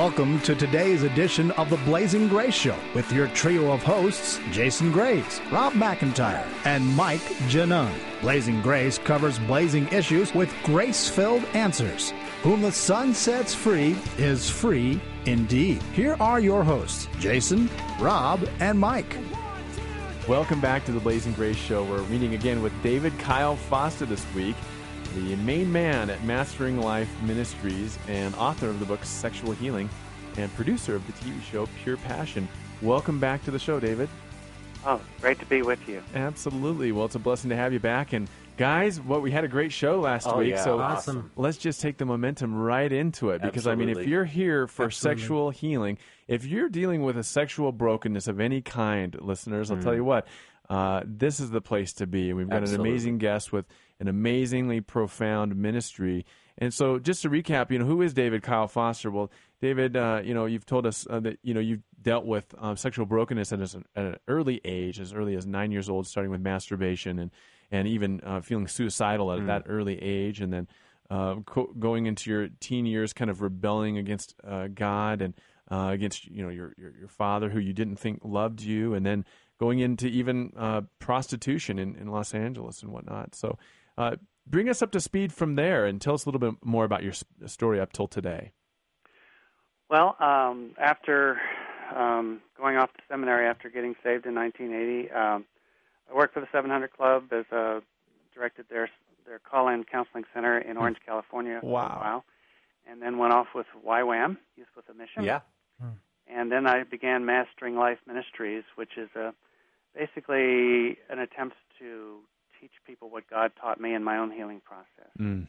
Welcome to today's edition of the Blazing Grace Show with your trio of hosts, Jason Graves, Rob McIntyre, and Mike Janon. Blazing Grace covers blazing issues with grace filled answers. Whom the sun sets free is free indeed. Here are your hosts, Jason, Rob, and Mike. Welcome back to the Blazing Grace Show. We're meeting again with David Kyle Foster this week, the main man at Mastering Life Ministries and author of the book Sexual Healing and producer of the TV show Pure Passion. Welcome back to the show, David. Oh, great to be with you. Absolutely. Well, it's a blessing to have you back. And guys, what we had a great show last Oh, week. yeah. So Awesome. let's just take the momentum right into it. Because I mean, if you're here for Absolutely. sexual healing, if you're dealing with a sexual brokenness of any kind, listeners, I'll tell mm. you what. Uh, this is the place to be. And we've got Mm. Absolutely. an amazing guest with an amazingly profound ministry. And so, just to recap, you know, who is David Kyle Foster? Well, David, uh, you know, you've told us uh, that you know you've dealt with um, sexual brokenness at, an- at an early age, as early as nine years old, starting with masturbation and and even uh, feeling suicidal at that early age, and then uh, co- going into your teen years, kind of rebelling against uh, God and uh, against you know your, your your father, who you didn't think loved you, and then going into even uh, prostitution in, in Los Angeles and whatnot. So, uh, bring us up to speed from there, and tell us a little bit more about your story up till today. Well, um, after um, going off to seminary after getting saved in 1980, um, I worked for the 700 Club as a directed their their call-in counseling center in Orange, California for Wow. a while, and then went off with YWAM, Youth with a Mission. Yeah. And then I began Mastering Life Ministries, which is a, basically an attempt to teach people what God taught me in my own healing process. Mm.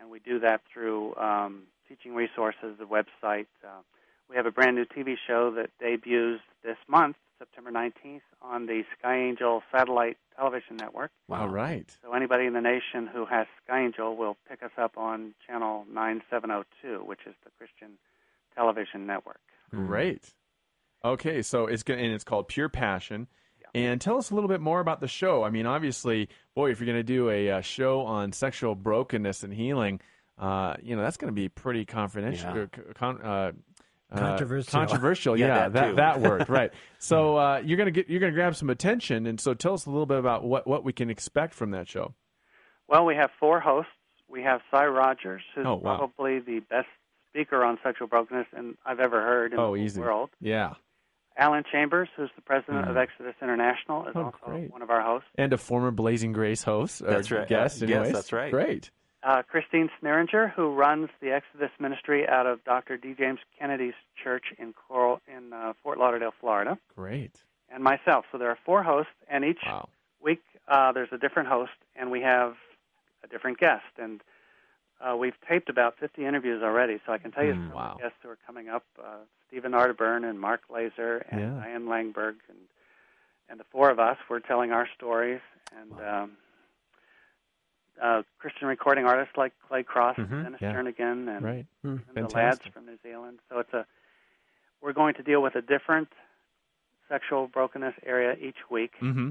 and we do that through um, teaching resources, the website. Uh, we have a brand new TV show that debuts this month, September 19th, on the Sky Angel satellite television network. Wow, All right. So anybody in the nation who has Sky Angel will pick us up on channel 9702, which is the Christian television network. Great. Okay, so it's going and it's called Pure Passion. And tell us a little bit more about the show. I mean, obviously, boy, if you're going to do a, uh show on sexual brokenness and healing, uh, you know that's going to be pretty confidential, Yeah. con, uh, uh, Controversial. controversial, Yeah, yeah, that that that word, right? So uh, you're going to get you're going to grab some attention, and so tell us a little bit about what what we can expect from that show. Well, we have four hosts. We have Sy Rogers, who's Oh, wow. probably the best speaker on sexual brokenness and I've ever heard in Oh, the easy. world. Yeah, Alan Chambers, who's the president of Exodus International, is Oh, also great. one of our hosts. and a former Blazing Grace host. or That's right. Guest, Uh, yes, anyways. that's right. Great. Uh, Christine Sneeringer, who runs the Exodus Ministry out of Dr. D. James Kennedy's church in Coral in uh, Fort Lauderdale, Florida, Great. and myself. So there are four hosts, and each Wow. week uh, there's a different host, and we have a different guest. And uh, we've taped about 50 interviews already, so I can tell you some Mm, wow. guests who are coming up: uh, Stephen Arterburn and Mark Laaser and Yeah. Diane Langberg, and and the four of us. We're telling our stories, and um, uh, Christian recording artists like Clay Cross, Mhm, and Dennis yeah. Jernigan, and, Right. and the lads from New Zealand. So it's a we're going to deal with a different sexual brokenness area each week. Mm-hmm.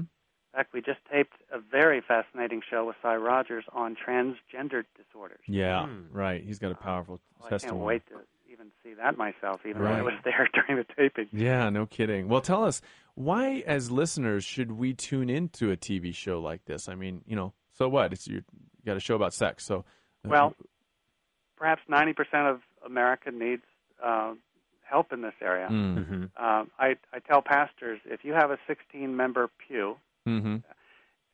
In fact, we just taped a very fascinating show with Sy Rogers on transgender disorders. Yeah, Hmm. right. He's got a powerful Well, I can't wait to even see that myself, even though I was there during the taping. Yeah, no kidding. Well, tell us why, as listeners, should we tune into a TV show like this? I mean, you know, so what? It's you got a show about sex, so uh, Well, perhaps 90% of America needs uh, help in this area. mm, Mm-hmm. Um, I, I tell pastors if you have a 16 member pew, hmm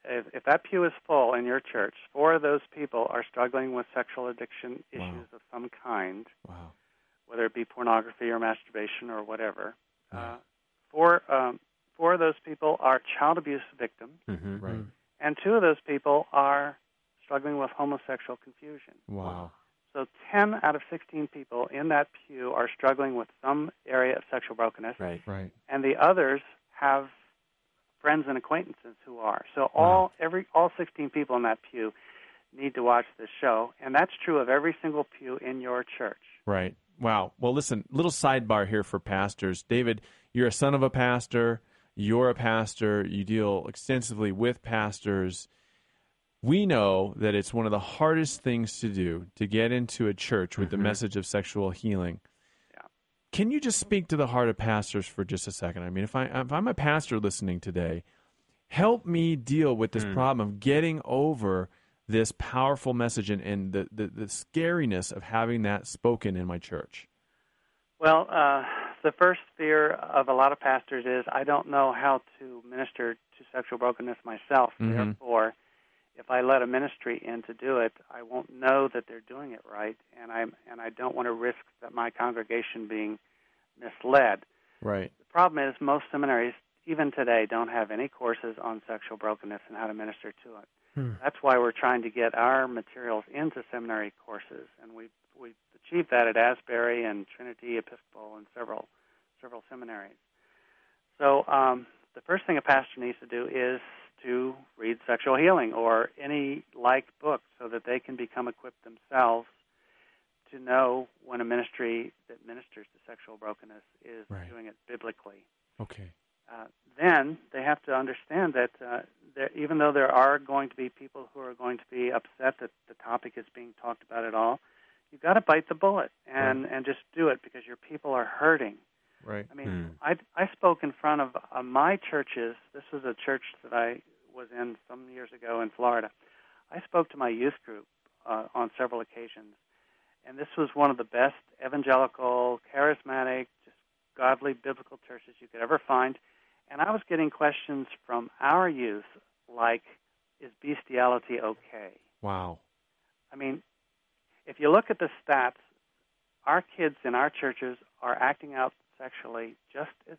if, if that pew is full in your church, four of those people are struggling with sexual addiction issues Wow. of some kind, wow, whether it be pornography or masturbation or whatever. Yeah. Uh, four, um, four of those people are child abuse victims, Mm-hmm. right, and two of those people are struggling with homosexual confusion. wow, So 10 out of 16 people in that pew are struggling with some area of sexual brokenness, Right. right, and the others have friends and acquaintances who are. So all every all 16 people in that pew need to watch this show, and that's true of every single pew in your church. right. Wow. Well, listen, little sidebar here for pastors. David, you're a son of a pastor. You're a pastor. You deal extensively with pastors. We know that it's one of the hardest things to do to get into a church with the mm-hmm. message of sexual healing. Yeah. can you just speak to the heart of pastors for just a second? I mean, if I if I'm a pastor listening today, help me deal with this Mm. problem of getting over this powerful message and, and the, the the scariness of having that spoken in my church. Well, uh, the first fear of a lot of pastors is I don't know how to minister to sexual brokenness myself. Mhm. Therefore, if I let a ministry in to do it, I won't know that they're doing it right, and I and I don't want to risk that my congregation being misled. Right. The problem is most seminaries, even today, don't have any courses on sexual brokenness and how to minister to it. Hmm. That's why we're trying to get our materials into seminary courses, and we we achieved that at Asbury and Trinity Episcopal and several several seminaries. So um, the first thing a pastor needs to do is to read Sexual Healing or any like book, so that they can become equipped themselves to know when a ministry that ministers to sexual brokenness is Right. doing it biblically Okay. uh, then they have to understand that uh, there, even though there are going to be people who are going to be upset that the topic is being talked about at all, you've got to bite the bullet and and just do it because your people are hurting. Right. I mean, Hmm. I I spoke in front of uh, my churches. This was a church that I was in some years ago in Florida. I spoke to my youth group uh, on several occasions, and this was one of the best evangelical, charismatic, just godly biblical churches you could ever find. And I was getting questions from our youth like, "Is bestiality okay?" Wow. I mean, if you look at the stats, our kids in our churches are acting out sexually just as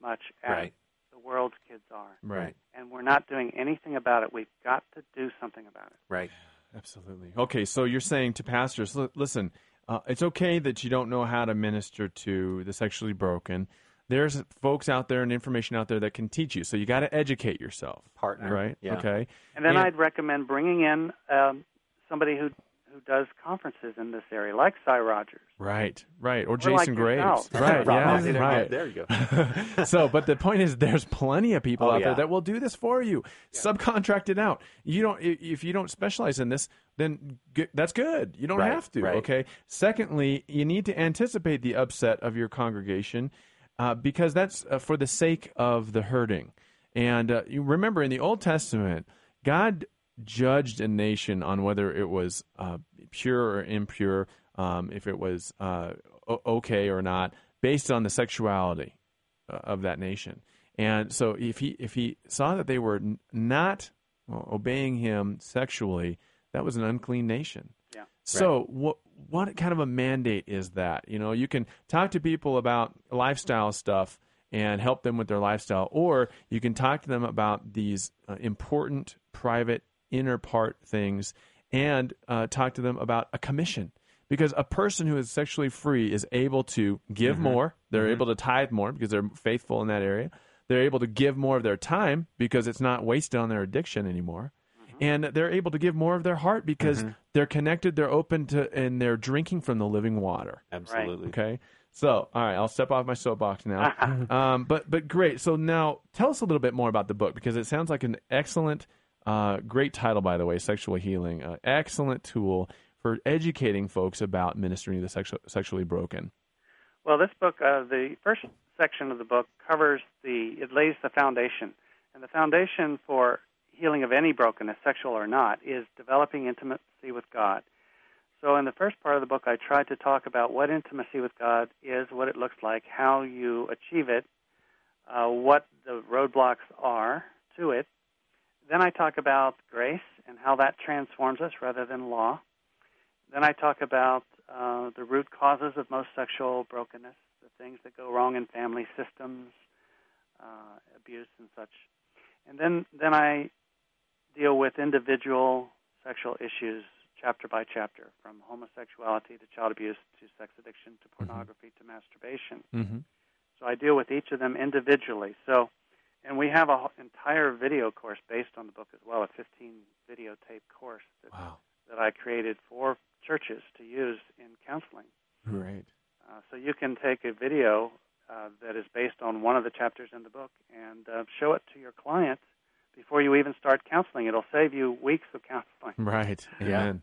much as Right. The world's kids are. Right. And we're not doing anything about it. We've got to do something about it. Right. Absolutely. Okay, so you're saying to pastors, listen, uh, it's okay that you don't know how to minister to the sexually broken. There's folks out there and information out there that can teach you. So you got to educate yourself. Partner. Right? Yeah. Okay. And then Yeah. I'd recommend bringing in um, somebody who who does conferences in this area, like Sy Rogers. Right. Right. Or Or Jason like Graves. yourself. Right. Rob, yeah. there- Right. There you go. so, but the point is, there's plenty of people Oh, out yeah. there that will do this for you. Subcontract it out. You don't if you don't specialize in this, then g- that's good. You don't Right, have to. right. Okay. Secondly, you need to anticipate the upset of your congregation uh, because that's uh, for the sake of the hurting. And uh, you remember in the Old Testament, God judged a nation on whether it was uh, pure or impure, um, if it was uh, okay or not, based on the sexuality uh, of that nation. And so, if he if he saw that they were not obeying him sexually, that was an unclean nation. Yeah. So what what kind of a mandate is that? You know, you can talk to people about lifestyle stuff and help them with their lifestyle, or you can talk to them about these uh, important, private, inner part things, and uh, talk to them about a commission. Because a person who is sexually free is able to give more. They're able to tithe more because they're faithful in that area. They're able to give more of their time because it's not wasted on their addiction anymore and they're able to give more of their heart because they're connected, they're open to, and they're drinking from the living water. Absolutely. Okay, so all right, I'll step off my soapbox now. um, but but great. So now tell us a little bit more about the book because it sounds like an excellent, uh, great title by the way, sexual healing, uh, excellent tool for educating folks about ministering to the sexu- sexually broken. Well, this book, uh, the first section of the book covers the, it lays the foundation. And the foundation for healing of any brokenness, sexual or not, is developing intimacy with God. So, in the first part of the book, I tried to talk about what intimacy with God is, what it looks like, how you achieve it, uh, what the roadblocks are to it. Then I talk about grace and how that transforms us rather than law. Then I talk about uh, the root causes of most sexual brokenness, the things that go wrong in family systems, uh, abuse, and such. And then, then I deal with individual sexual issues chapter by chapter, from homosexuality to child abuse to sex addiction to pornography to masturbation. Mm-hmm. So I deal with each of them individually. So, and we have an entire video course based on the book as well, a 15 videotape course that, Wow, that I created for churches to use in counseling. Right. Uh, so you can take a video uh, that is based on one of the chapters in the book and uh, show it to your client before you even start counseling. It'll save you weeks of counseling. Right. Yeah. Amen.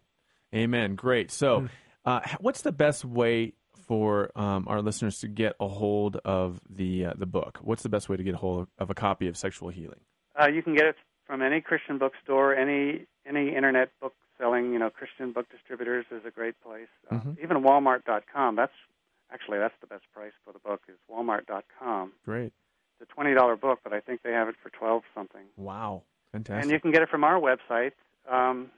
Amen. Great. So, uh, what's the best way for um, our listeners to get a hold of the uh, the book? What's the best way to get a hold of a copy of Sexual Healing? Uh, you can get it from any Christian bookstore, any any internet book selling, you know, Christian book distributors is a great place. Uh, Mhm. Even Walmart.com. That's actually that's the best price for the book is Walmart.com. Great. It's a twenty dollar book, but I think they have it for twelve something. Wow. Fantastic! And you can get it from our website um,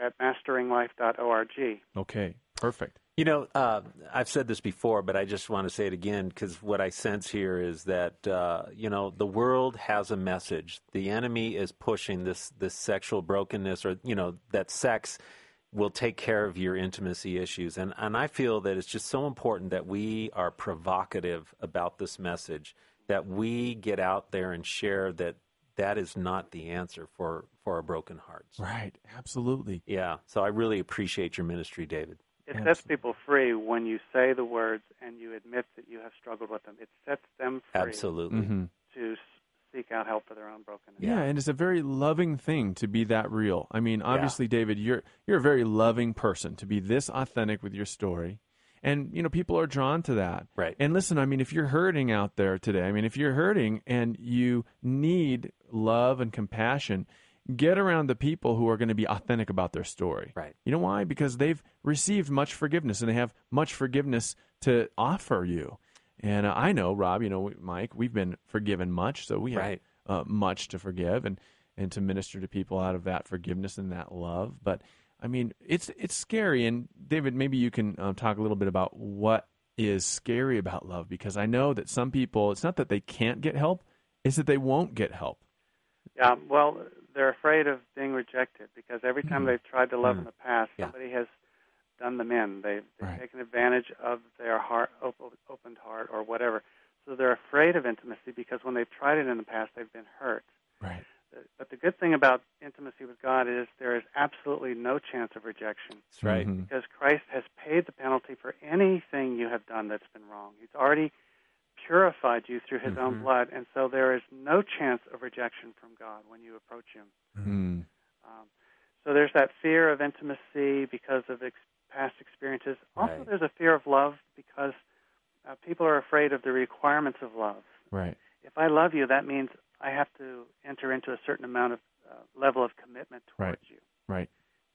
at masteringlife.org. okay. Perfect. You know, uh, I've said this before, but I just want to say it again because what I sense here is that uh, you know the world has a message. The enemy is pushing this this sexual brokenness, or you know that sex will take care of your intimacy issues, and and I feel that it's just so important that we are provocative about this message, that we get out there and share that that is not the answer for for our broken hearts. Right. Absolutely. Yeah, so I really appreciate your ministry, David. It Absolutely. sets people free when you say the words and you admit that you have struggled with them. It sets them free Absolutely. hmm to seek out help for their own brokenness. Yeah. and it's a very loving thing to be that real. I mean, obviously, David, you're you're a very loving person to be this authentic with your story, and you know people are drawn to that. Right. And listen, I mean, if you're hurting out there today, I mean, if you're hurting and you need love and compassion, get around the people who are going to be authentic about their story. Right. You know why? Because they've received much forgiveness and they have much forgiveness to offer you. And uh, I know, Rob, you know, Mike, we've been forgiven much, so we have Right. uh, much to forgive and and to minister to people out of that forgiveness and that love. But I mean, it's it's scary. And David, maybe you can um, talk a little bit about what is scary about love, because I know that some people, it's not that they can't get help, it's that they won't get help. Yeah, well, they're afraid of being rejected because every time Mhm. they've tried to love Mm. in the past, Yeah. somebody has done them in. They've, they've Right. taken advantage of their heart, op- opened heart, or whatever. So they're afraid of intimacy because when they've tried it in the past, they've been hurt. Right. But the good thing about intimacy with God is there is absolutely no chance of rejection That's right. Mhm. because Christ has paid the penalty for anything you have done that's been wrong. He's already purified you through His own Mhm. blood, and so there is no chance of rejection from God when you approach Him. Mm. Um, so there's that fear of intimacy because of ex- past experiences. Also, Right. there's a fear of love because uh, people are afraid of the requirements of love. Right. If I love you, that means I have to enter into a certain amount of uh, level of commitment towards Right. you. Right.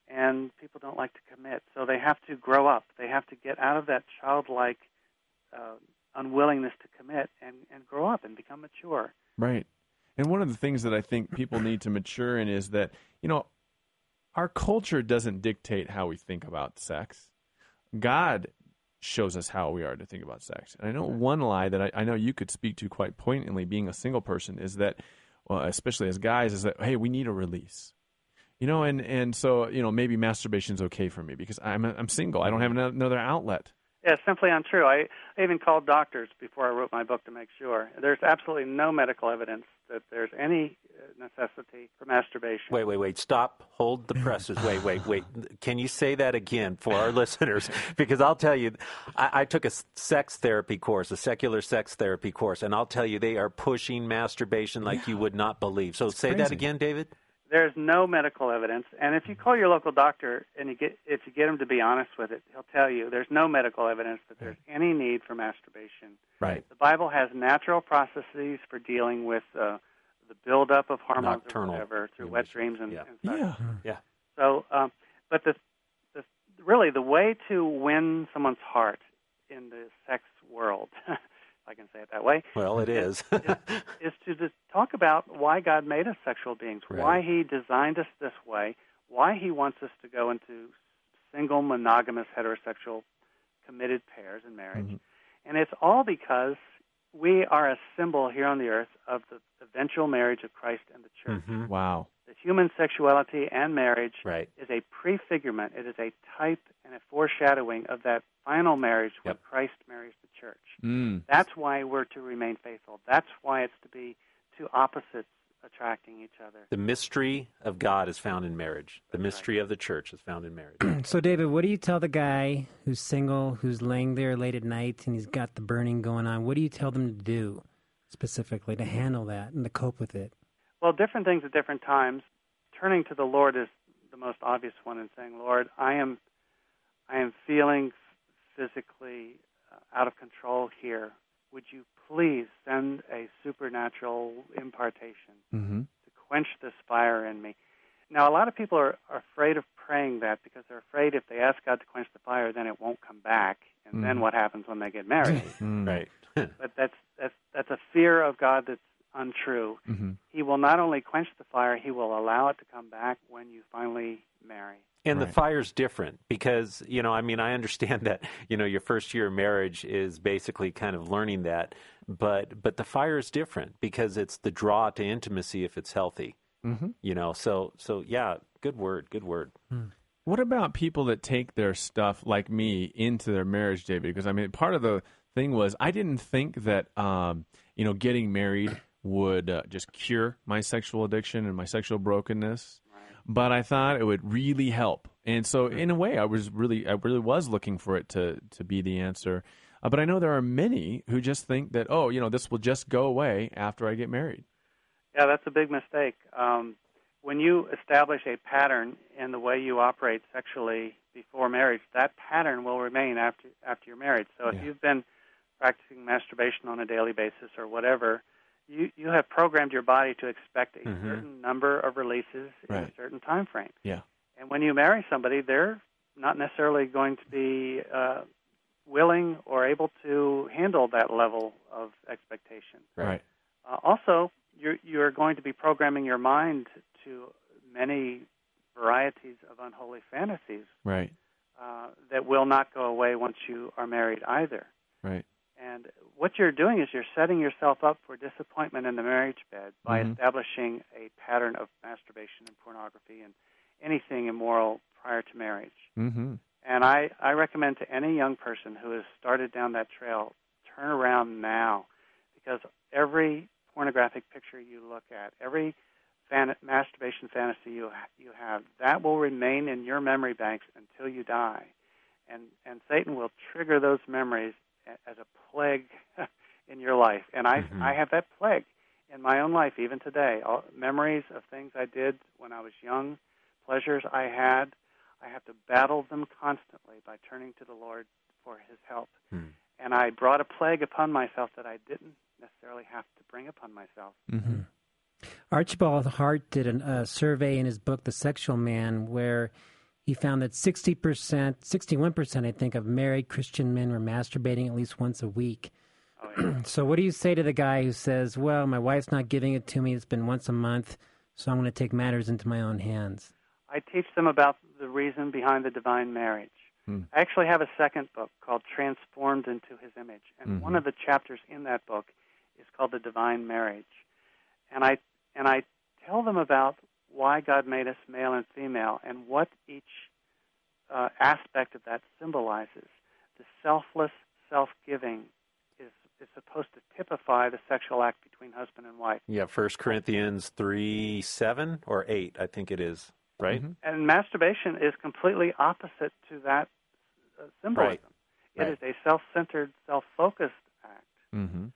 And people don't like to commit, so they have to grow up. They have to get out of that childlike uh, unwillingness to commit and, and grow up and become mature. Right. And one of the things that I think people need to mature in is that, you know, our culture doesn't dictate how we think about sex. God shows us how we are to think about sex. And I know one lie that I, I know you could speak to quite poignantly, being a single person, is that, well, especially as guys, is that, hey, we need a release. You know, and, and so, you know, maybe masturbation's okay for me because I'm, I'm single. I don't have another outlet. Yeah, it's simply untrue. I, I even called doctors before I wrote my book to make sure. There's absolutely no medical evidence that there's any uh, necessity for masturbation. Wait, wait, wait. Stop. Hold the presses. Wait, wait, wait. Can you say that again for our listeners? Because I'll tell you, I, I took a sex therapy course, a secular sex therapy course, and I'll tell you, they are pushing masturbation like you would not believe. So say that again, David. There's no medical evidence, and if you call your local doctor and you get if you get him to be honest with it, he'll tell you there's no medical evidence that there's any need for masturbation. Right. The Bible has natural processes for dealing with uh, the buildup of hormones Nocturnal or whatever through wet dreams and, Yeah. and such. Yeah. Yeah. So, um, but the, the really the way to win someone's heart in the sex world, if I can say it that way, Well, it is. is to just talk about why God made us sexual beings, Right. why He designed us this way, why He wants us to go into single, monogamous, heterosexual, committed pairs in marriage. Mhm. And it's all because we are a symbol here on the earth of the eventual marriage of Christ and the church. Mhm. Wow. The human sexuality and marriage Right. is a prefigurement, it is a type and a foreshadowing of that final marriage when Yep. Christ marries the church. Mm. That's why we're to remain faithful. That's why it's to be two opposites attracting each other. The mystery of God is found in marriage. The mystery of the church is found in marriage. So, David, what do you tell the guy who's single, who's laying there late at night, and he's got the burning going on? What do you tell them to do specifically to handle that and to cope with it? Well, different things at different times. Turning to the Lord is the most obvious one and saying, "Lord, I am I am feeling physically uh, out of control here, would you please send a supernatural impartation Mm-hmm. to quench this fire in me? Now, a lot of people are, are afraid of praying that because they're afraid if they ask God to quench the fire, then it won't come back. And then Mhm. what happens when they get married? Mm. Right. but that's that's that's a fear of God that's untrue. Mm-hmm. He will not only quench the fire, he will allow it to come back when you finally marry. And the Right. fire's different because, you know, I mean, I understand that, you know, your first year of marriage is basically kind of learning that, but but the fire is different because it's the draw to intimacy if it's healthy. Mm-hmm. You know, so so yeah, good word, good word. What about people that take their stuff like me into their marriage, David? Because I mean, part of the thing was I didn't think that um, you know getting married would uh, just cure my sexual addiction and my sexual brokenness, but I thought it would really help. And so, in a way, I was really, I really was looking for it to to be the answer. Uh, but I know there are many who just think that, oh, you know, this will just go away after I get married. Yeah, that's a big mistake. Um, when you establish a pattern in the way you operate sexually before marriage, that pattern will remain after after you're married. So if Yeah. you've been practicing masturbation on a daily basis or whatever, you you have programmed your body to expect a Mhm. certain number of releases in a certain time frame. Yeah. And when you marry somebody, they're not necessarily going to be uh, willing or able to handle that level of expectation. Right. Uh, also, you're, you're going to be programming your mind to many varieties of unholy fantasies Right. uh, that will not go away once you are married either. Right. And what you're doing is you're setting yourself up for disappointment in the marriage bed by Mhm. establishing a pattern of masturbation and pornography and anything immoral prior to marriage. Mm-hmm. And I, I recommend to any young person who has started down that trail, turn around now, because every pornographic picture you look at, every fan- masturbation fantasy you ha- you have, that will remain in your memory banks until you die, and and Satan will trigger those memories as a plague in your life. And I Mhm. I have that plague in my own life even today. All, memories of things I did when I was young, pleasures I had. I have to battle them constantly by turning to the Lord for His help. Hmm. And I brought a plague upon myself that I didn't necessarily have to bring upon myself. Mm-hmm. Archibald Hart did an, a survey in his book, The Sexual Man, where he found that 60%, 61%, I think, of married Christian men were masturbating at least once a week. Oh, yeah. So, what do you say to the guy who says, Well, my wife's not giving it to me, it's been once a month, so I'm going to take matters into my own hands? I teach them about the reason behind the divine marriage. Hmm. I actually have a second book called Transformed into His Image, and Mhm. one of the chapters in that book is called The Divine Marriage. And I and I tell them about why God made us male and female and what each uh, aspect of that symbolizes. The selfless, self-giving is is supposed to typify the sexual act between husband and wife. Yeah, First Corinthians three seven or eight, I think it is. Right. Mhm. And masturbation is completely opposite to that uh, symbolism. It Right. is a self-centered, self-focused act. Mm-hmm.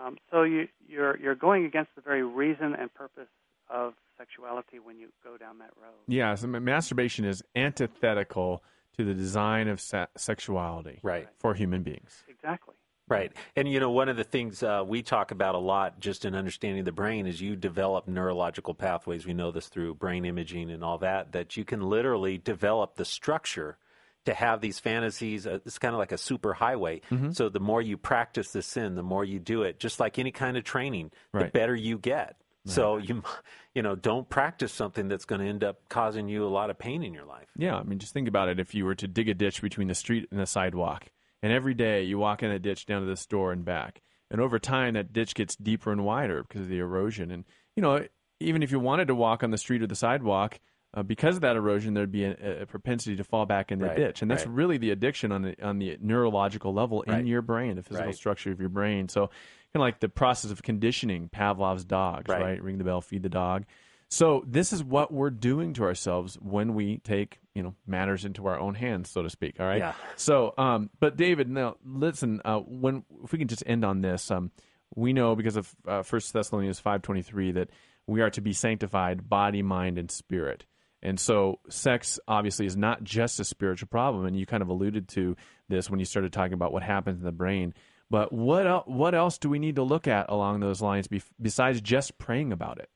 Um, so you, you're you're going against the very reason and purpose of sexuality when you go down that road. Yeah, so masturbation is antithetical to the design of se- sexuality Right. for human beings. Exactly. Right. And, you know, one of the things uh, we talk about a lot just in understanding the brain is you develop neurological pathways. We know this through brain imaging and all that, that you can literally develop the structure to have these fantasies. Uh, it's kind of like a super highway. Mm-hmm. So the more you practice the sin, the more you do it, just like any kind of training, the better you get. So you, you know, don't practice something that's going to end up causing you a lot of pain in your life. Yeah, I mean, just think about it. If you were to dig a ditch between the street and the sidewalk, and every day you walk in that ditch down to the store and back, and over time that ditch gets deeper and wider because of the erosion. And you know, even if you wanted to walk on the street or the sidewalk, uh, because of that erosion, there'd be a, a propensity to fall back in the Right, ditch, and that's right. really the addiction on the on the neurological level in Right. your brain, the physical structure of your brain. So, of like the process of conditioning Pavlov's dogs, Right. right? Ring the bell, feed the dog. So this is what we're doing to ourselves when we take, you know, matters into our own hands, so to speak. All right. Yeah. So, um, but David, now listen. Uh, when if we can just end on this, um, we know because of uh, First Thessalonians five twenty three that we are to be sanctified, body, mind, and spirit. And so, sex obviously is not just a spiritual problem, and you kind of alluded to this when you started talking about what happens in the brain. But what el- what else do we need to look at along those lines be- besides just praying about it?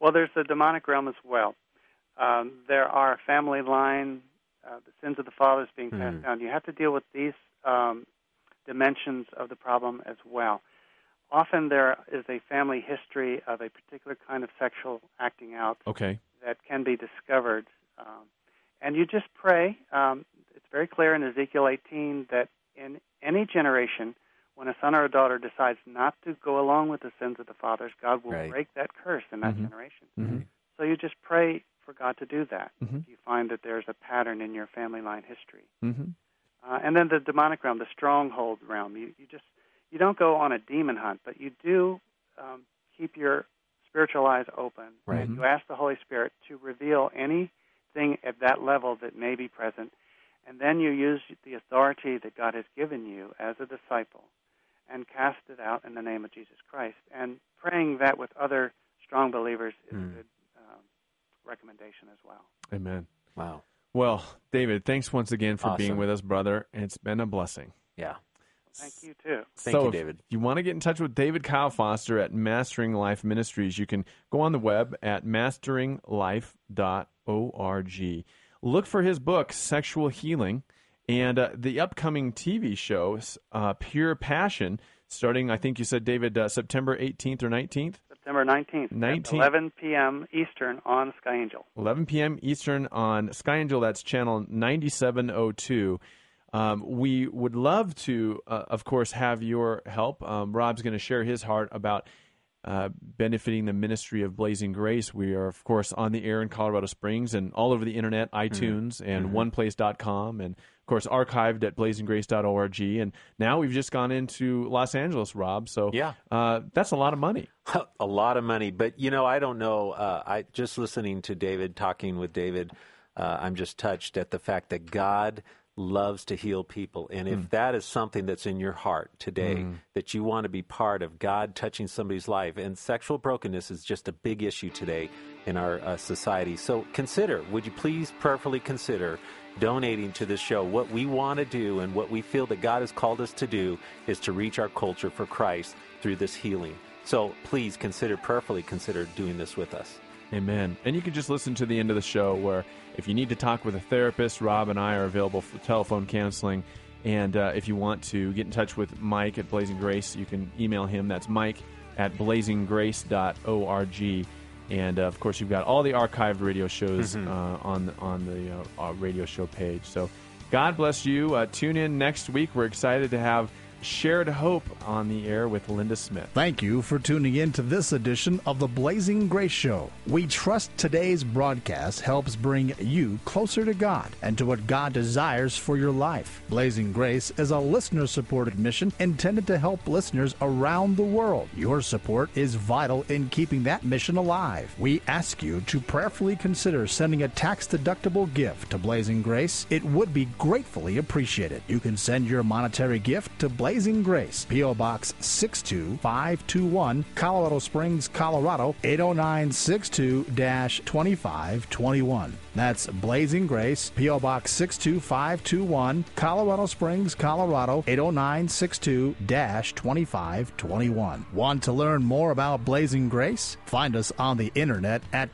Well, there's the demonic realm as well. Um, there are family line, uh, the sins of the fathers being passed Mhm. down. You have to deal with these um, dimensions of the problem as well. Often there is a family history of a particular kind of sexual acting out Okay. that can be discovered. Um, and you just pray. Um, it's very clear in Ezekiel 18 that in any generation, when a son or a daughter decides not to go along with the sins of the fathers, God will Right. break that curse in that Mhm. generation. Mm-hmm. So you just pray for God to do that. Mhm. If you find that there's a pattern in your family line history. Mm-hmm. Uh, and then the demonic realm, the stronghold realm. You, you just you don't go on a demon hunt, but you do um, keep your spiritual eyes open. Right. You ask the Holy Spirit to reveal anything at that level that may be present, and then you use the authority that God has given you as a disciple, and cast it out in the name of Jesus Christ. And praying that with other strong believers is Hmm. a good um, recommendation as well. Amen. Wow. Well, David, thanks once again for being with us, brother. It's been a blessing. Yeah. Thank you too. Thank so you, if David. you want to get in touch with David Kyle Foster at Mastering Life Ministries, you can go on the web at masteringlife.org. Look for his book, Sexual Healing, and uh, the upcoming TV show, uh, Pure Passion, starting, I think you said, David, uh, September 18th or 19th? September 19th, at 19th. 11 p.m. Eastern on Sky Angel. 11 p.m. Eastern on Sky Angel. That's channel 9702. Um, we would love to, uh, of course, have your help. Um, Rob's going to share his heart about uh, benefiting the ministry of Blazing Grace. We are, of course, on the air in Colorado Springs and all over the internet, iTunes and OnePlace.com, and of course, archived at blazinggrace.org. And now we've just gone into Los Angeles, Rob. So Yeah. uh, that's a lot of money. a lot of money. But you know, I don't know. Uh, I just listening to David, talking with David, uh, I'm just touched at the fact that God loves to heal people, and if that is something that's in your heart today, that you want to be part of God touching somebody's life, and sexual brokenness is just a big issue today in our uh, society. So consider, would you please prayerfully consider donating to this show. What we want to do and what we feel that God has called us to do is to reach our culture for Christ through this healing. So please consider, prayerfully consider doing this with us. Amen. And you can just listen to the end of the show where if you need to talk with a therapist, Rob and I are available for telephone counseling. And uh, if you want to get in touch with Mike at Blazing Grace, you can email him. That's Mike at blazinggrace.org. And uh, of course, you've got all the archived radio shows uh, on on the uh, uh, radio show page. So, God bless you. Uh, tune in next week. We're excited to have Shared Hope on the air with Linda Smith. Thank you for tuning in to this edition of the Blazing Grace Show. We trust today's broadcast helps bring you closer to God and to what God desires for your life. Blazing Grace is a listener supported mission intended to help listeners around the world. Your support is vital in keeping that mission alive. We ask you to prayerfully consider sending a tax deductible gift to Blazing Grace. It would be gratefully appreciated. You can send your monetary gift to Blazing Grace, P.O. Box 62521, Colorado Springs, Colorado 80962 2521. That's Blazing Grace, P.O. Box 62521, Colorado Springs, Colorado 80962 2521. Want to learn more about Blazing Grace? Find us on the internet at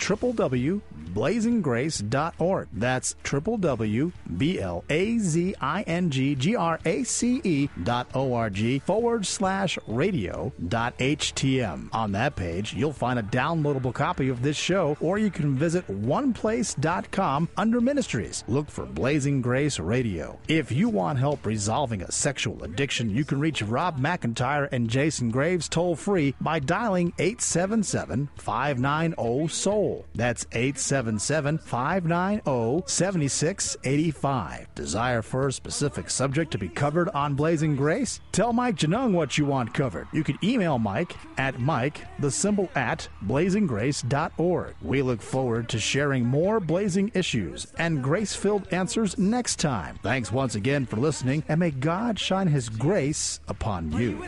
www.blazinggrace.org. That's www.blazinggrace.org forward slash radio dot htm. On that page, you'll find a downloadable copy of this show, or you can visit oneplace.com under ministries. Look for Blazing Grace Radio. If you want help resolving a sexual addiction, you can reach Rob McIntyre and Jason Graves toll free by dialing 877 590 SOUL. That's 877 590 7685. Desire for a specific subject to be covered on Blazing Grace? Tell Mike Janung what you want covered. You can email Mike at Mike, the symbol at blazinggrace.org. We look forward to sharing more blazing issues and grace filled answers next time. Thanks once again for listening, and may God shine His grace upon you.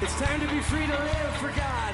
It's time to be free to live for God.